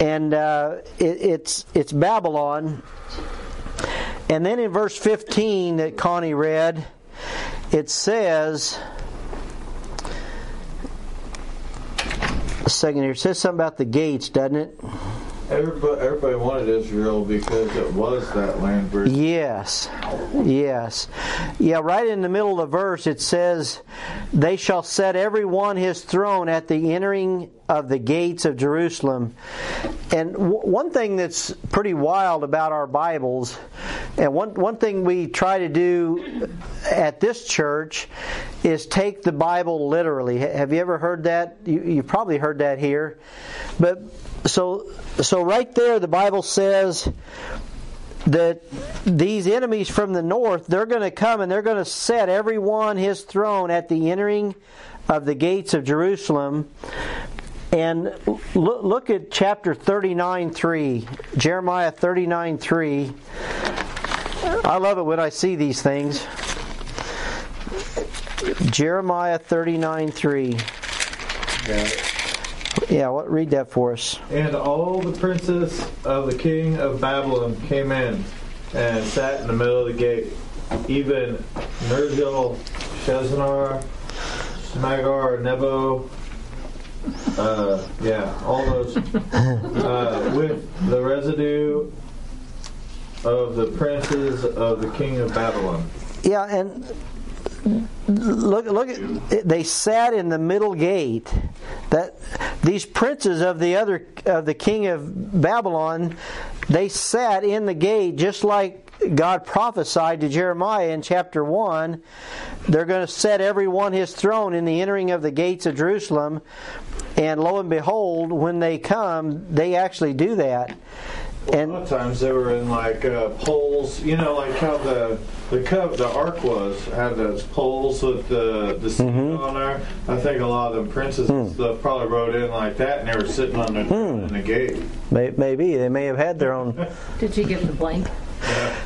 and uh, it, it's it's Babylon. And then in verse 15 that Connie read, it says, second here, it says something about the gates, doesn't it? Everybody, everybody wanted Israel because it was that land bridge. Yes, yes. Yeah, right in the middle of the verse it says, They shall set every one his throne at the entering of the gates of Jerusalem. And w- one thing that's pretty wild about our Bibles, and one, one thing we try to do at this church is take the Bible literally. Have you ever heard that? You, you've probably heard that here. But so so right there the Bible says that these enemies from the north they're going to come and they're going to set everyone his throne at the entering of the gates of Jerusalem. And look, look at chapter 39 3 Jeremiah 39 3 I love it when I see these things. Jeremiah 39 3 Yeah. Yeah what read that for us And all the princes of the king of Babylon came in and sat in the middle of the gate. Even Nergal, Sheznar, Smagar, Nebo, uh, yeah, all those, uh, with the residue of the princes of the king of Babylon. Yeah, and look, look at they sat in the middle gate. That these princes of the other of the king of Babylon, they sat in the gate just like God prophesied to Jeremiah in chapter one. They're going to set everyone his throne in the entering of the gates of Jerusalem. And lo and behold, when they come, they actually do that. A And lot of times they were in like uh, poles, you know, like how the the cov the ark was had those poles with the the seat on there. I think a lot of them princes and stuff probably rode in like that, and they were sitting on the in the gate. maybe they may have had their own. Did you give the blank?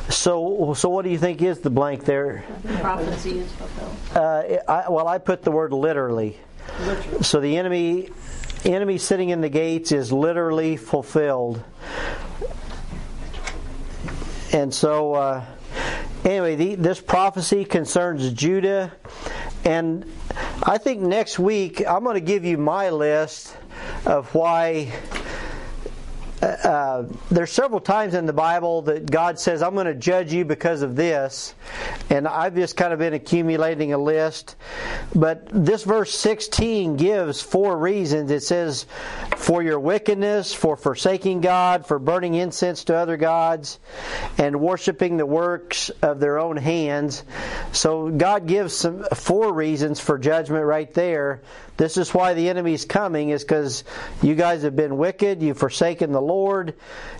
So, so what do you think is the blank there? Prophecy is fulfilled. Uh, I, well, I put the word literally. So the enemy, enemy sitting in the gates is literally fulfilled. And so, uh, anyway, the, this prophecy concerns Judah, and I think next week I'm going to give you my list of why uh, there's several times in the Bible that God says, I'm going to judge you because of this. And I've just kind of been accumulating a list. But this verse 16 gives four reasons. It says, for your wickedness, for forsaking God, for burning incense to other gods, and worshiping the works of their own hands. So God gives some four reasons for judgment right there. This is why the enemy's coming, is because you guys have been wicked, you've forsaken the Lord,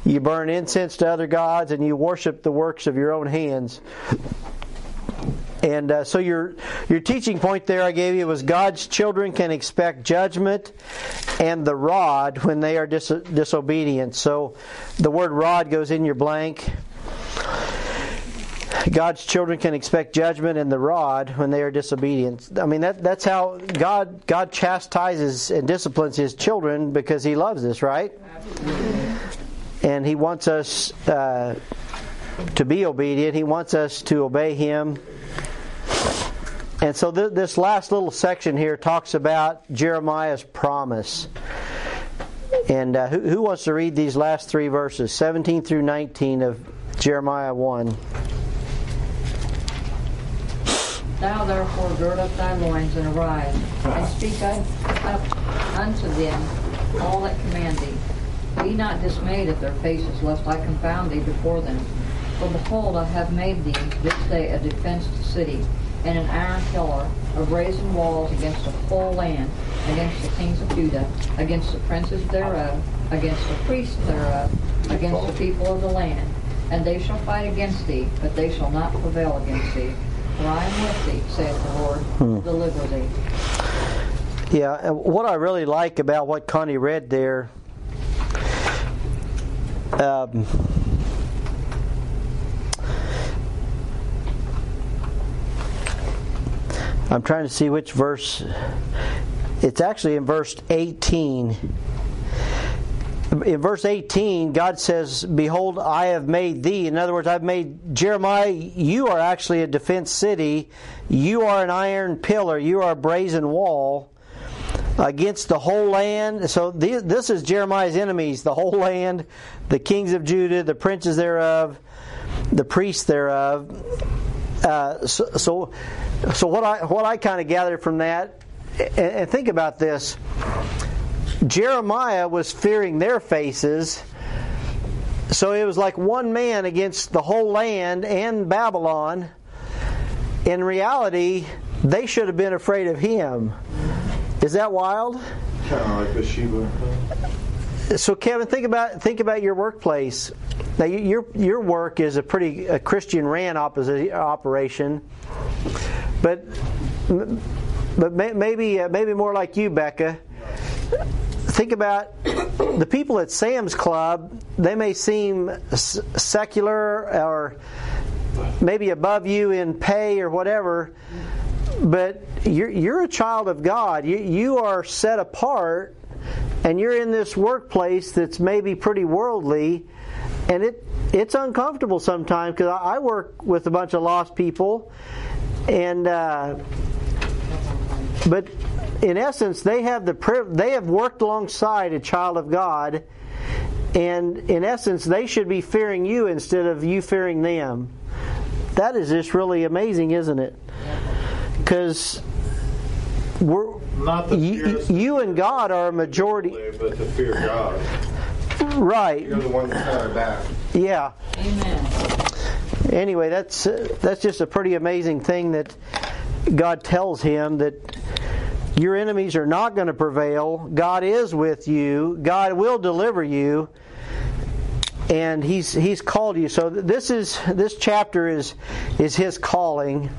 you burn incense to other gods, and you worship the works of your own hands. And uh, so your your teaching point there I gave you was God's children can expect judgment and the rod when they are dis- disobedient. So the word rod goes in your blank. God's children can expect judgment and the rod when they are disobedient. I mean that that's how God God chastises and disciplines his children because he loves us, right? And He wants us uh, to be obedient. He wants us to obey Him. And so th- this last little section here talks about Jeremiah's promise. And uh, who, who wants to read these last three verses, 17 through 19 of Jeremiah 1? Thou therefore gird up thy loins and arise, and speak un- up unto them all that command thee. Be not dismayed at their faces, lest I confound thee before them. For behold, I have made thee this day a defenced city, and an iron pillar of brazen walls against the whole land, against the kings of Judah, against the princes thereof, against the priests thereof, against the people of the land. And they shall fight against thee, but they shall not prevail against thee. For I am with thee, saith the Lord, hmm. deliver thee. Yeah, what I really like about what Connie read there, um, I'm trying to see which verse. It's actually in verse 18. In verse 18, God says, Behold, I have made thee. In other words, I've made Jeremiah, you are actually a defense city. You are an iron pillar. You are a brazen wall against the whole land. So this is Jeremiah's enemies, the whole land, the kings of Judah, the princes thereof, the priests thereof. Uh, so, so, so what I what I kind of gathered from that, and, and think about this. Jeremiah was fearing their faces. So it was like one man against the whole land and Babylon. In reality, they should have been afraid of him. Is that wild? Kind of like Bathsheba. So Kevin, think about think about your workplace. Now your your work is a pretty a Christian ran operation, but but maybe uh, maybe more like you, Becca. Think about the people at Sam's Club. They may seem secular or maybe above you in pay or whatever, but you're, you're a child of God. You, you are set apart, and you're in this workplace that's maybe pretty worldly, and it it's uncomfortable sometimes because I, I work with a bunch of lost people, and uh, but in essence, they have the they have worked alongside a child of God, and in essence, they should be fearing you instead of you fearing them. That is just really amazing, isn't it? Because we're Not the you, you and God are a majority, but to fear God. right? You're the one that's got our back. Yeah. Amen. Anyway, that's uh, that's just a pretty amazing thing that God tells him that your enemies are not going to prevail. God is with you. God will deliver you. And he's he's called you. So this is this chapter is is his calling.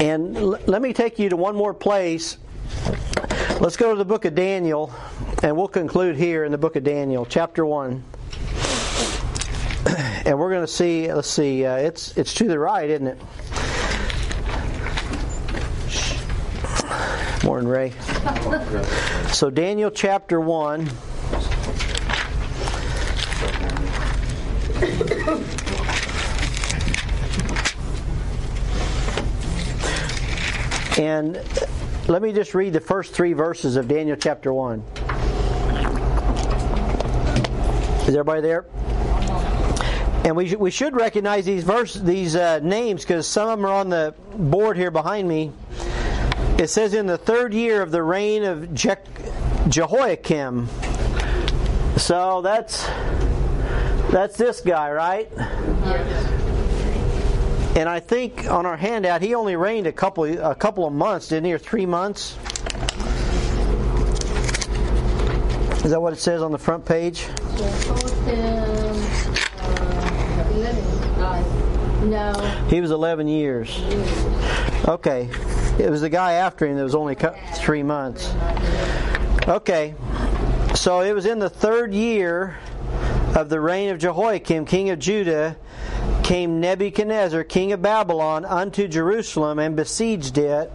And l- let me take you to one more place. Let's go to the book of Daniel, and we'll conclude here in the book of Daniel, chapter 1. And we're going to see, let's see, uh, it's, it's to the right, isn't it? Morning, Ray. So, Daniel chapter 1. And let me just read the first three verses of Daniel chapter 1. Is everybody there? And we, we should recognize these verse these uh, names because some of them are on the board here behind me. It says in the third year of the reign of Je- Jehoiakim. So that's that's this guy, right? And I think on our handout he only reigned a couple a couple of months, didn't he, or three months? Is that what it says on the front page? No. He was 11 years. Okay. It was the guy after him that was only three months. Okay. So it was in the third year of the reign of Jehoiakim, king of Judah, came Nebuchadnezzar, king of Babylon, unto Jerusalem and besieged it.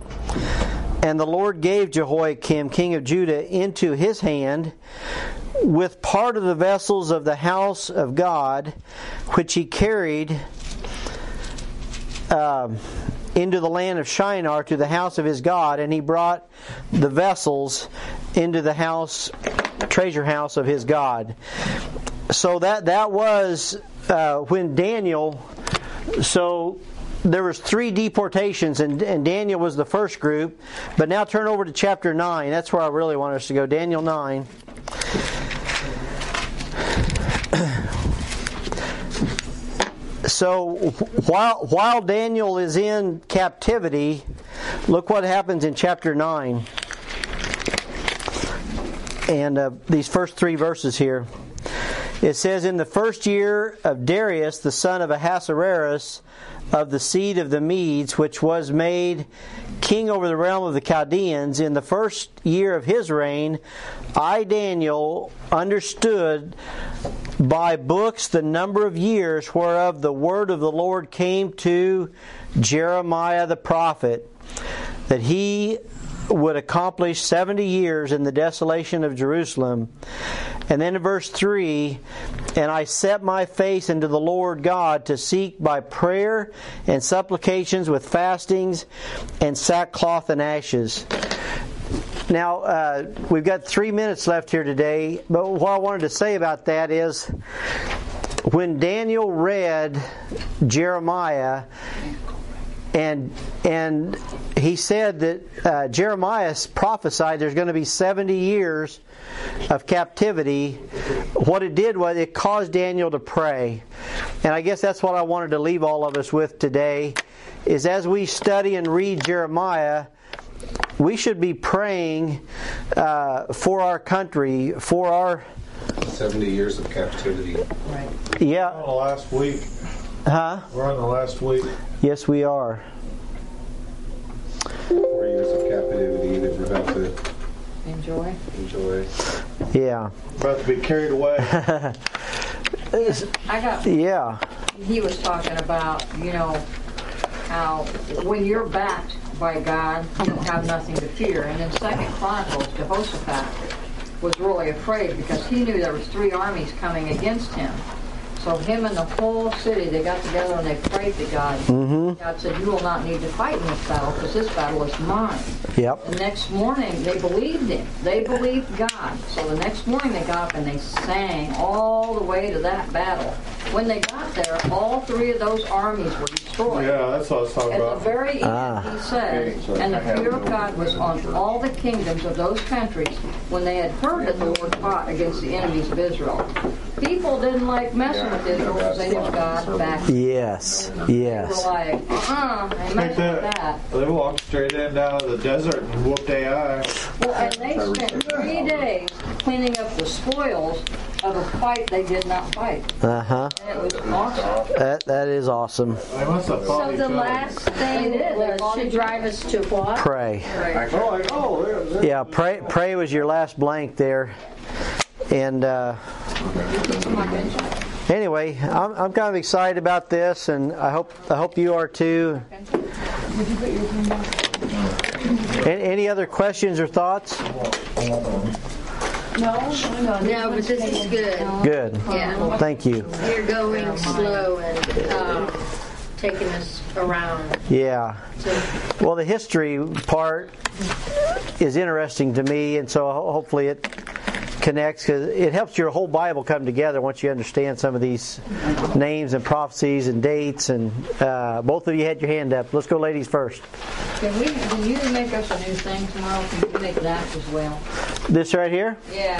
And the Lord gave Jehoiakim, king of Judah, into his hand with part of the vessels of the house of God, which he carried um, into the land of Shinar to the house of his God, and he brought the vessels into the house, treasure house of his God. So that that was uh, when Daniel. So there was three deportations, and, and Daniel was the first group. But now turn over to chapter nine. That's where I really want us to go. Daniel nine. So while while Daniel is in captivity, look what happens in chapter nine, and uh, these first three verses here. It says, In the first year of Darius, the son of Ahasuerus, of the seed of the Medes, which was made king over the realm of the Chaldeans, in the first year of his reign, I, Daniel, understood by books the number of years whereof the word of the Lord came to Jeremiah the prophet, that he would accomplish 70 years in the desolation of Jerusalem. And then in verse 3 And I set my face unto the Lord God to seek by prayer and supplications with fastings and sackcloth and ashes. Now, uh, we've got three minutes left here today, but what I wanted to say about that is when Daniel read Jeremiah, and and he said that uh, Jeremiah prophesied there's going to be 70 years of captivity. What it did was it caused Daniel to pray, and I guess that's what I wanted to leave all of us with today. Is as we study and read Jeremiah, we should be praying uh, for our country, for our 70 years of captivity. yeah, On the last week. Huh? We're on the last week. Yes, we are. Four years of captivity that we're about to Enjoy. enjoy. Yeah, About to be carried away. I got yeah, he was talking about, you know, how when you're backed by God, you don't have nothing to fear. And in Second Chronicles, Jehoshaphat was really afraid because he knew there was three armies coming against him. So him and the whole city, they got together and they prayed to God. Mm-hmm. God said, "You will not need to fight in this battle because this battle is mine." yep, The next morning, they believed him. They believed God. So the next morning, they got up and they sang all the way to that battle. When they got there, all three of those armies were destroyed. yeah, that's what I was talking At the very end, Ah. he says, and the fear of God was on all the kingdoms of those countries when they had heard that the Lord fought against the enemies of Israel. People didn't like messing with Israel because they knew God back. yes, They yes. were like, uh-uh, they messed with that. They walked straight in down to the desert and whooped their ass. Well, and they spent three days cleaning up the spoils of a fight they did not fight. Uh huh. Was awesome. That that is awesome. They must have So the last thing It is. was to drive us to what? Pray. Oh, like, oh, there- there- Yeah, pray. Pray was your last blank there, and. Uh, Anyway, I'm, I'm kind of excited about this, and I hope I hope you are too. Any, any other questions or thoughts? No, no, but this is good. Good. Yeah. Thank you. You're going slow and um, taking us around. Yeah. Well, the history part is interesting to me, and so hopefully it connects because it helps your whole Bible come together once you understand some of these names and prophecies and dates. And uh, both of you had your hand up. Let's go, ladies first. Can we, can you make us a new thing tomorrow? Can you make that as well? This right here. Yeah.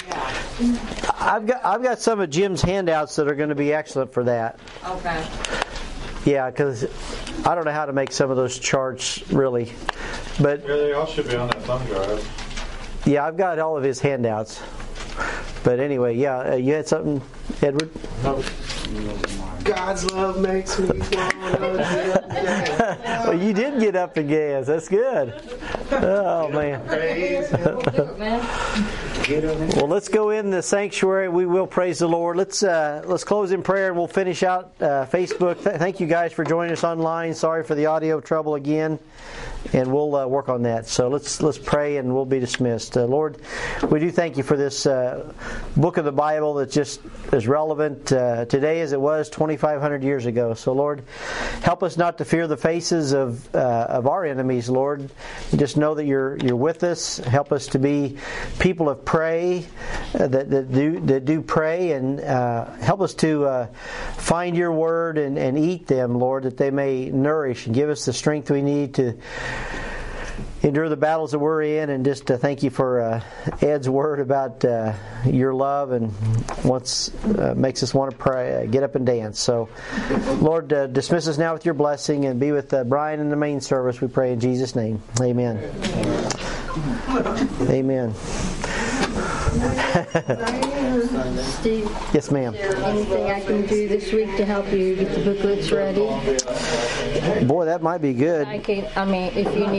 I've got I've got some of Jim's handouts that are going to be excellent for that. Okay. Yeah, because I don't know how to make some of those charts really, but Yeah, they all should be on that thumb drive. yeah, I've got all of his handouts. But anyway, yeah, uh, you had something, Edward. God's love makes me want to well, you did get up and gas. That's good. Oh man. praise Him. Do it, man. Well, let's go in the sanctuary. We will praise the Lord. Let's uh, let's close in prayer and we'll finish out uh, Facebook. Th- thank you guys for joining us online. Sorry for the audio trouble again, and we'll uh, work on that. So let's let's pray and we'll be dismissed. Uh, Lord, we do thank you for this uh, book of the Bible that's just as relevant uh, today as it was 2,500 years ago. So Lord, help us not to fear the faces of uh, of our enemies. Lord, just know that you're you're with us. Help us to be people of pray uh, that, that do that do pray and help us to find your word and, and eat them, Lord, that they may nourish and give us the strength we need to endure the battles that we're in. And just uh, thank you for uh, Ed's word about uh, your love and what's uh, makes us want to pray, uh, get up and dance. So, Lord, uh, dismiss us now with your blessing and be with Brian in the main service. We pray in Jesus' name. Amen. Amen. Steve, Yes, ma'am. anything I can do this week to help you get the booklets ready? Boy, that might be good. I can, I mean, if you need